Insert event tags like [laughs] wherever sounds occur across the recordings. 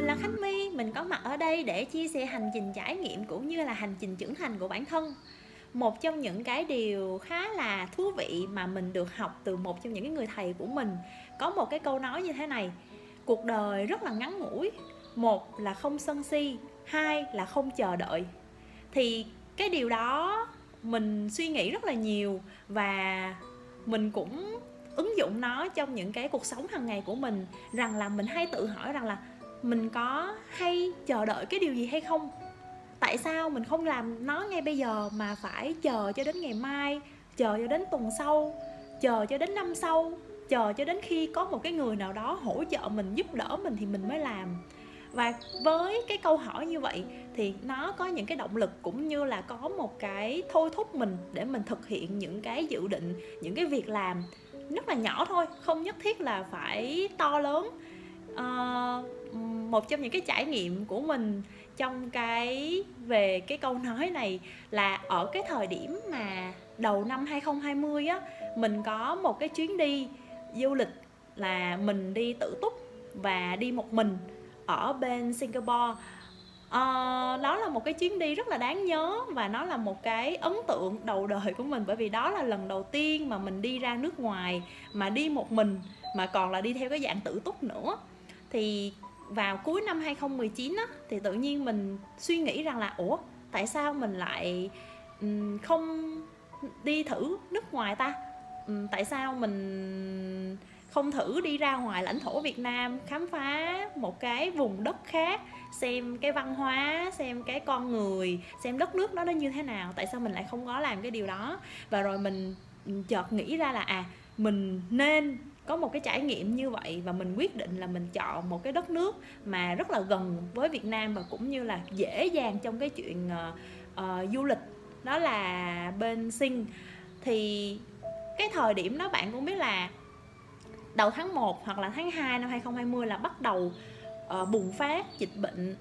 mình là Khánh My, mình có mặt ở đây để chia sẻ hành trình trải nghiệm cũng như là hành trình trưởng thành của bản thân. Một trong những cái điều khá là thú vị mà mình được học từ một trong những cái người thầy của mình có một cái câu nói như thế này. Cuộc đời rất là ngắn ngủi, một là không sân si, hai là không chờ đợi. Thì cái điều đó mình suy nghĩ rất là nhiều và mình cũng ứng dụng nó trong những cái cuộc sống hàng ngày của mình rằng là mình hay tự hỏi rằng là mình có hay chờ đợi cái điều gì hay không? Tại sao mình không làm nó ngay bây giờ mà phải chờ cho đến ngày mai, chờ cho đến tuần sau, chờ cho đến năm sau, chờ cho đến khi có một cái người nào đó hỗ trợ mình, giúp đỡ mình thì mình mới làm? Và với cái câu hỏi như vậy thì nó có những cái động lực cũng như là có một cái thôi thúc mình để mình thực hiện những cái dự định, những cái việc làm. Rất là nhỏ thôi, không nhất thiết là phải to lớn uh, một trong những cái trải nghiệm của mình trong cái về cái câu nói này là ở cái thời điểm mà đầu năm 2020 á mình có một cái chuyến đi du lịch là mình đi tự túc và đi một mình ở bên Singapore. Uh, đó là một cái chuyến đi rất là đáng nhớ và nó là một cái ấn tượng đầu đời của mình bởi vì đó là lần đầu tiên mà mình đi ra nước ngoài mà đi một mình mà còn là đi theo cái dạng tự túc nữa thì vào cuối năm 2019 á, thì tự nhiên mình suy nghĩ rằng là ủa tại sao mình lại không đi thử nước ngoài ta? Tại sao mình không thử đi ra ngoài lãnh thổ Việt Nam khám phá một cái vùng đất khác xem cái văn hóa xem cái con người xem đất nước đó nó như thế nào? Tại sao mình lại không có làm cái điều đó? Và rồi mình chợt nghĩ ra là à mình nên có một cái trải nghiệm như vậy và mình quyết định là mình chọn một cái đất nước mà rất là gần với Việt Nam và cũng như là dễ dàng trong cái chuyện uh, uh, du lịch đó là bên Sinh thì cái thời điểm đó bạn cũng biết là đầu tháng 1 hoặc là tháng 2 năm 2020 là bắt đầu uh, bùng phát dịch bệnh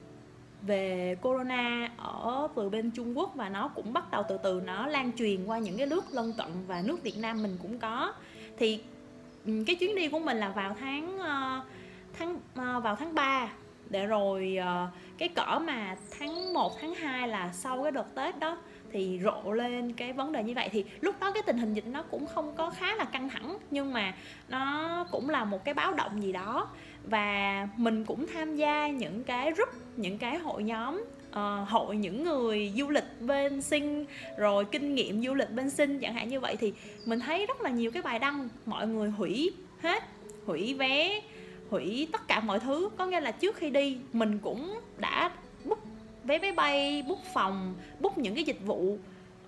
về corona ở từ bên Trung Quốc và nó cũng bắt đầu từ từ nó lan truyền qua những cái nước lân cận và nước Việt Nam mình cũng có. Thì cái chuyến đi của mình là vào tháng uh, tháng uh, vào tháng 3 để rồi uh, cái cỡ mà tháng 1 tháng 2 là sau cái đợt Tết đó thì rộ lên cái vấn đề như vậy. Thì lúc đó cái tình hình dịch nó cũng không có khá là căng thẳng nhưng mà nó cũng là một cái báo động gì đó. Và mình cũng tham gia những cái group những cái hội nhóm uh, hội những người du lịch bên sinh rồi kinh nghiệm du lịch bên sinh chẳng hạn như vậy thì mình thấy rất là nhiều cái bài đăng mọi người hủy hết hủy vé hủy tất cả mọi thứ. Có nghĩa là trước khi đi mình cũng đã book vé máy bay book phòng book những cái dịch vụ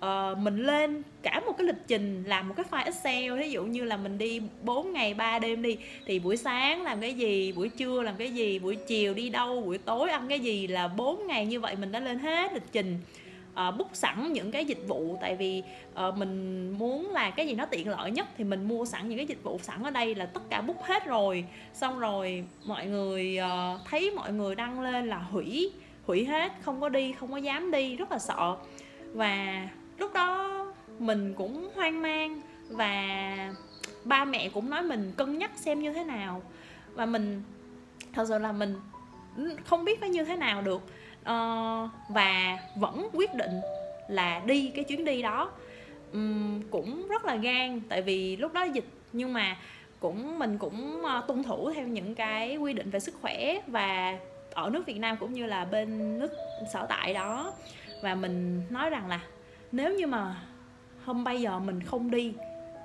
uh, mình lên cả một cái lịch trình làm một cái file Excel ví dụ như là mình đi 4 ngày 3 đêm đi thì buổi sáng làm cái gì buổi trưa làm cái gì buổi chiều đi đâu buổi tối ăn cái gì là 4 ngày như vậy mình đã lên hết lịch trình. Uh, book sẵn những cái dịch vụ tại vì uh, mình muốn là cái gì nó tiện lợi nhất thì mình mua sẵn những cái dịch vụ sẵn ở đây là tất cả book hết rồi. Xong rồi mọi người uh, thấy mọi người đăng lên là hủy hủy hết không có đi không có dám đi rất là sợ. Và lúc đó mình cũng hoang mang và ba mẹ cũng nói mình cân nhắc xem như thế nào. Và mình thật sự là mình không biết phải như thế nào được. Uh, và vẫn quyết định là đi cái chuyến đi đó. Um, cũng rất là gan tại vì lúc đó dịch nhưng mà cũng mình cũng uh, tuân thủ theo những cái quy định về sức khỏe và ở nước Việt Nam cũng như là bên nước sở tại đó. Và mình nói rằng là nếu như mà hôm bây giờ mình không đi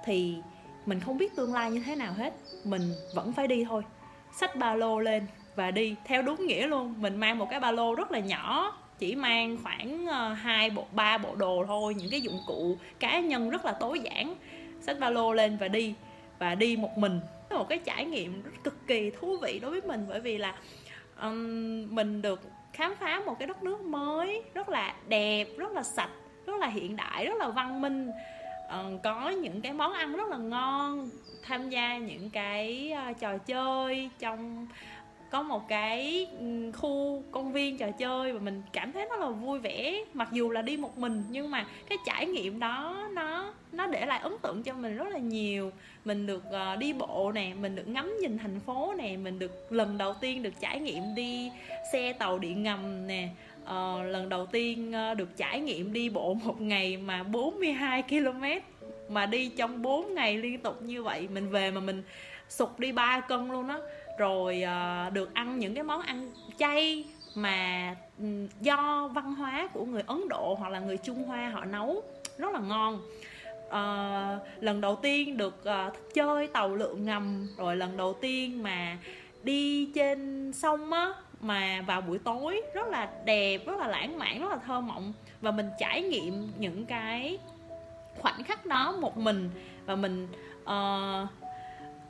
thì mình không biết tương lai như thế nào hết. Mình vẫn phải đi thôi. Xách ba lô lên và đi theo đúng nghĩa luôn. Mình mang một cái ba lô rất là nhỏ chỉ mang khoảng ờ, hai bộ ba bộ đồ thôi những cái dụng cụ cá nhân rất là tối giản. Xách ba lô lên và đi và đi một mình. Một cái trải nghiệm cực kỳ thú vị đối với mình bởi vì là um, mình được khám phá một cái đất nước mới rất là đẹp rất là sạch rất là hiện đại rất là văn minh. Uh, có những cái món ăn rất là ngon tham gia những cái uh, trò chơi trong có một cái khu công viên trò chơi và mình cảm thấy rất là vui vẻ. Mặc dù là đi một mình nhưng mà cái trải nghiệm đó nó nó để lại ấn tượng cho mình rất là nhiều. Mình được ờ, đi bộ nè mình được ngắm nhìn thành phố nè mình được lần đầu tiên được trải nghiệm đi xe tàu điện ngầm nè uh, lần đầu tiên uh, được trải nghiệm đi bộ [laughs] một ngày mà 42 km mà đi trong 4 ngày liên tục như vậy mình về mà mình sụt đi 3 cân luôn đó rồi uh, được ăn những cái món ăn chay mà ừ, do văn hóa của người Ấn Độ hoặc là người Trung Hoa họ nấu rất là ngon. Uh, lần đầu tiên được uh, chơi tàu lượn ngầm rồi lần đầu tiên mà đi trên sông á mà vào buổi tối rất là đẹp rất là lãng mạn rất là thơ mộng. Và mình trải nghiệm những cái khoảnh khắc đó một mình. Và mình uh,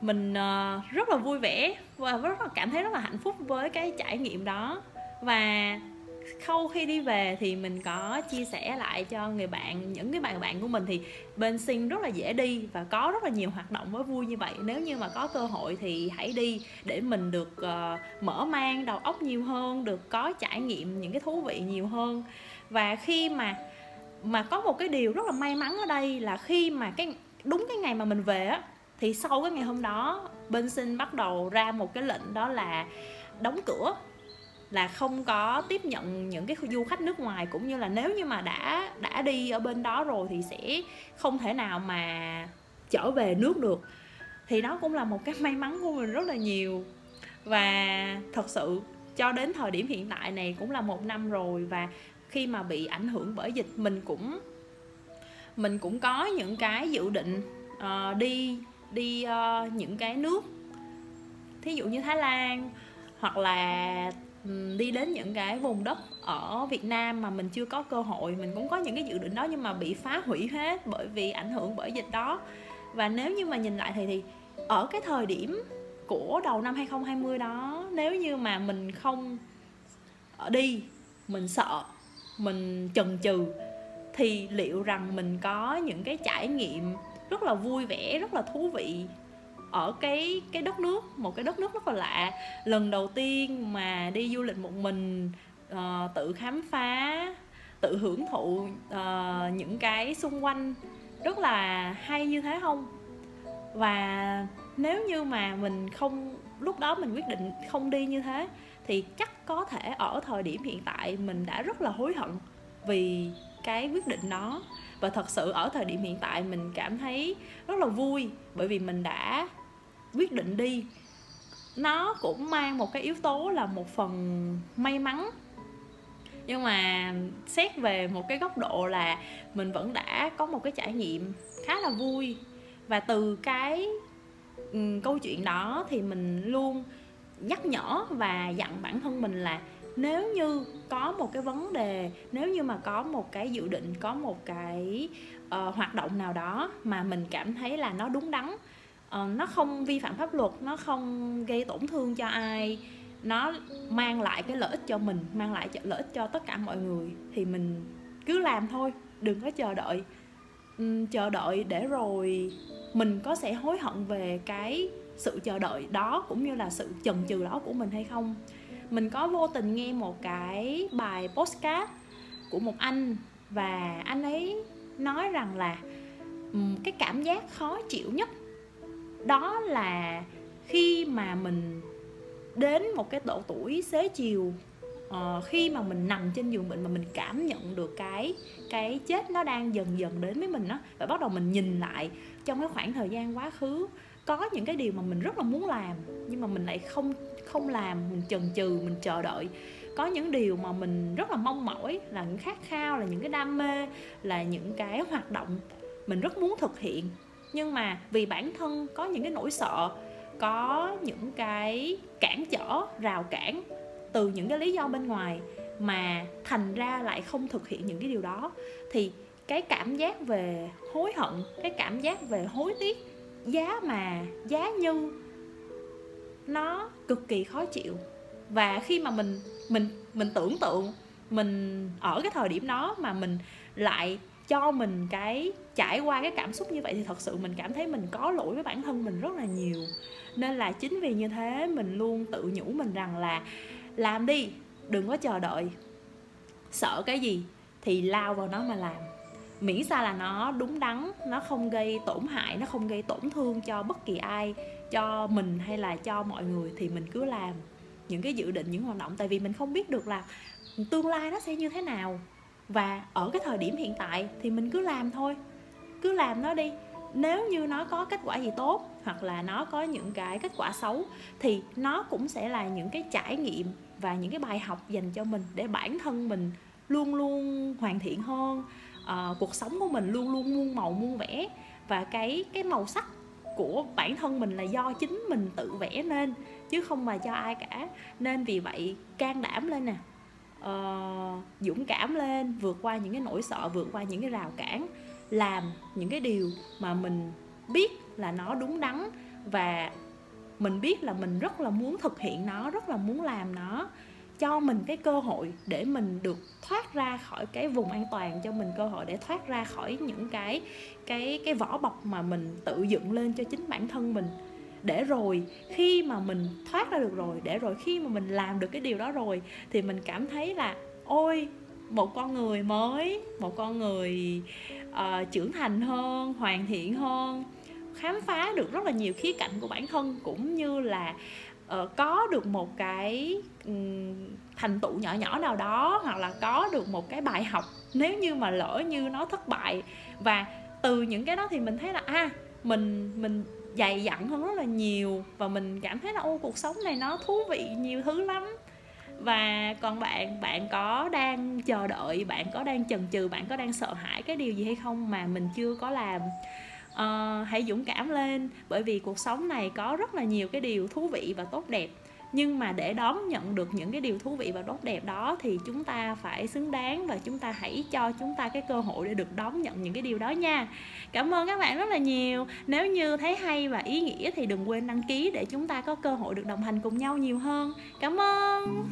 mình uh, rất là vui vẻ và rất là cảm thấy rất là hạnh phúc với cái trải nghiệm đó. Và sau khi đi về thì mình có chia sẻ lại cho người bạn những cái bạn bạn của mình thì bên sinh rất là dễ đi và có rất là nhiều hoạt động với vui như vậy. Nếu như mà có cơ hội thì hãy đi để mình được uh, mở mang đầu óc nhiều hơn được có trải nghiệm những cái thú vị nhiều hơn. Và khi mà mà có một cái điều rất là may mắn ở đây là khi mà cái đúng cái ngày mà mình về á thì sau cái ngày hôm đó bên sinh bắt đầu ra một cái lệnh đó là đóng cửa là không có tiếp nhận những cái du khách nước ngoài cũng như là nếu như mà đã đã đi ở bên đó rồi thì sẽ không thể nào mà trở về nước được. Thì đó cũng là một cái may mắn của mình rất là nhiều. Và thật sự cho đến thời điểm hiện tại này cũng là một năm rồi và khi mà bị ảnh hưởng bởi dịch mình cũng mình cũng có những cái dự định uh, đi đi uh, những cái nước thí dụ như thái lan hoặc là đi đến những cái vùng đất ở Việt Nam mà mình chưa có cơ hội, mình cũng có những cái dự định đó nhưng mà bị phá hủy hết bởi vì ảnh hưởng bởi dịch đó. Và nếu như mà nhìn lại thì thì ở cái thời điểm của đầu năm 2020 đó, nếu như mà mình không ờ, đi, mình sợ, mình chần chừ thì liệu rằng mình có những cái trải nghiệm rất là vui vẻ, rất là thú vị ở cái cái đất nước một cái đất nước rất là lạ. Lần đầu tiên mà đi du lịch một mình uh, tự khám phá tự hưởng thụ uh, những cái xung quanh rất là hay như thế không? Và nếu như mà mình không lúc đó mình quyết định không đi như thế thì chắc có thể ở thời điểm hiện tại mình đã rất là hối hận vì cái quyết định đó. Và thật sự ở thời điểm hiện tại mình cảm thấy rất là vui bởi vì mình đã quyết định đi. Nó cũng mang một cái yếu tố là một phần may mắn. Nhưng mà xét về một cái góc độ là mình vẫn đã có một cái trải nghiệm khá là vui. Và từ cái um, câu chuyện đó thì mình luôn nhắc nhở và dặn bản thân mình là nếu như có một cái vấn đề nếu như mà có một cái dự định có một cái uh, hoạt động nào đó mà mình cảm thấy là nó đúng đắn uh, nó không vi phạm pháp luật nó không gây tổn thương cho ai. Nó mang lại cái lợi ích cho mình mang lại lợi ích cho tất cả mọi người. Thì mình cứ làm thôi đừng có chờ đợi. Um, chờ đợi để rồi mình có sẽ hối hận về cái sự chờ đợi đó cũng như là sự chần chừ đó của mình hay không. Mình có vô tình nghe một cái bài postcard của một anh và anh ấy nói rằng là cái cảm giác khó chịu nhất đó là khi mà mình đến một cái độ tuổi xế chiều uh, khi mà mình nằm trên giường bệnh mà mình cảm nhận được cái cái chết nó đang dần dần đến với mình đó và bắt đầu mình nhìn lại trong cái khoảng thời gian quá khứ có những cái điều mà mình rất là muốn làm nhưng mà mình lại không không làm mình chần chừ mình chờ đợi. Có những điều mà mình rất là mong mỏi là những khát khao là những cái đam mê là những cái hoạt động mình rất muốn thực hiện nhưng mà vì bản thân có những cái nỗi sợ, có những cái cản trở, rào cản từ những cái lý do bên ngoài mà thành ra lại không thực hiện những cái điều đó, thì cái cảm giác về hối hận, cái cảm giác về hối tiếc, giá mà giá như nó cực kỳ khó chịu. Và khi mà mình mình mình tưởng tượng, mình ở cái thời điểm đó mà mình lại cho mình cái trải qua cái cảm xúc như vậy thì thật sự mình cảm thấy mình có lỗi với bản thân mình rất là nhiều. Nên là chính vì như thế mình luôn tự nhủ mình rằng là làm đi, đừng có chờ đợi. Sợ cái gì thì lao vào nó mà làm. Miễn sao là nó đúng đắn, nó không gây tổn hại, nó không gây tổn thương cho bất kỳ ai, cho mình hay là cho mọi người thì mình cứ làm những cái dự định, những hoạt động. Tại vì mình không biết được là tương lai nó sẽ như thế nào và ở cái thời điểm hiện tại thì mình cứ làm thôi. Cứ làm nó đi. Nếu như nó có kết quả gì tốt hoặc là nó có những cái kết quả xấu thì nó cũng sẽ là những cái trải nghiệm và những cái bài học dành cho mình để bản thân mình luôn luôn hoàn thiện hơn. À, cuộc sống của mình luôn luôn muôn màu muôn vẻ. Và cái cái màu sắc của bản thân mình là do chính mình tự vẽ nên chứ không mà cho ai cả. Nên vì vậy can đảm lên nè uh, dũng cảm lên vượt qua những cái nỗi sợ vượt qua những cái rào cản làm những cái điều mà mình biết là nó đúng đắn và mình biết là mình rất là muốn thực hiện nó rất là muốn làm nó cho mình cái cơ hội để mình được thoát ra khỏi cái vùng an toàn cho mình cơ hội để thoát ra khỏi những cái cái cái vỏ bọc mà mình tự dựng lên cho chính bản thân mình để rồi khi mà mình thoát ra được rồi để rồi khi mà mình làm được cái điều đó rồi thì mình cảm thấy là ôi một con người mới một con người uh, trưởng thành hơn hoàn thiện hơn khám phá được rất là nhiều khía cạnh của bản thân cũng như là uh, có được một cái um, thành tựu nhỏ nhỏ nào đó hoặc là có được một cái bài học nếu như mà lỡ như nó thất bại. Và từ những cái đó thì mình thấy là a à, mình mình dày dặn hơn rất là nhiều và mình cảm thấy là ô cuộc sống này nó thú vị nhiều thứ lắm. Và còn bạn bạn có đang chờ đợi bạn có đang chần chừ bạn có đang sợ hãi cái điều gì hay không mà mình chưa có làm? Uh, hãy dũng cảm lên bởi vì cuộc sống này có rất là nhiều cái điều thú vị và tốt đẹp nhưng mà để đón nhận được những cái điều thú vị và tốt đẹp đó thì chúng ta phải xứng đáng và chúng ta hãy cho chúng ta cái cơ hội để được đón nhận những cái điều đó nha. Cảm ơn các bạn rất là nhiều. Nếu như thấy hay và ý nghĩa thì đừng quên đăng ký để chúng ta có cơ hội được đồng hành cùng nhau nhiều hơn. Cảm ơn!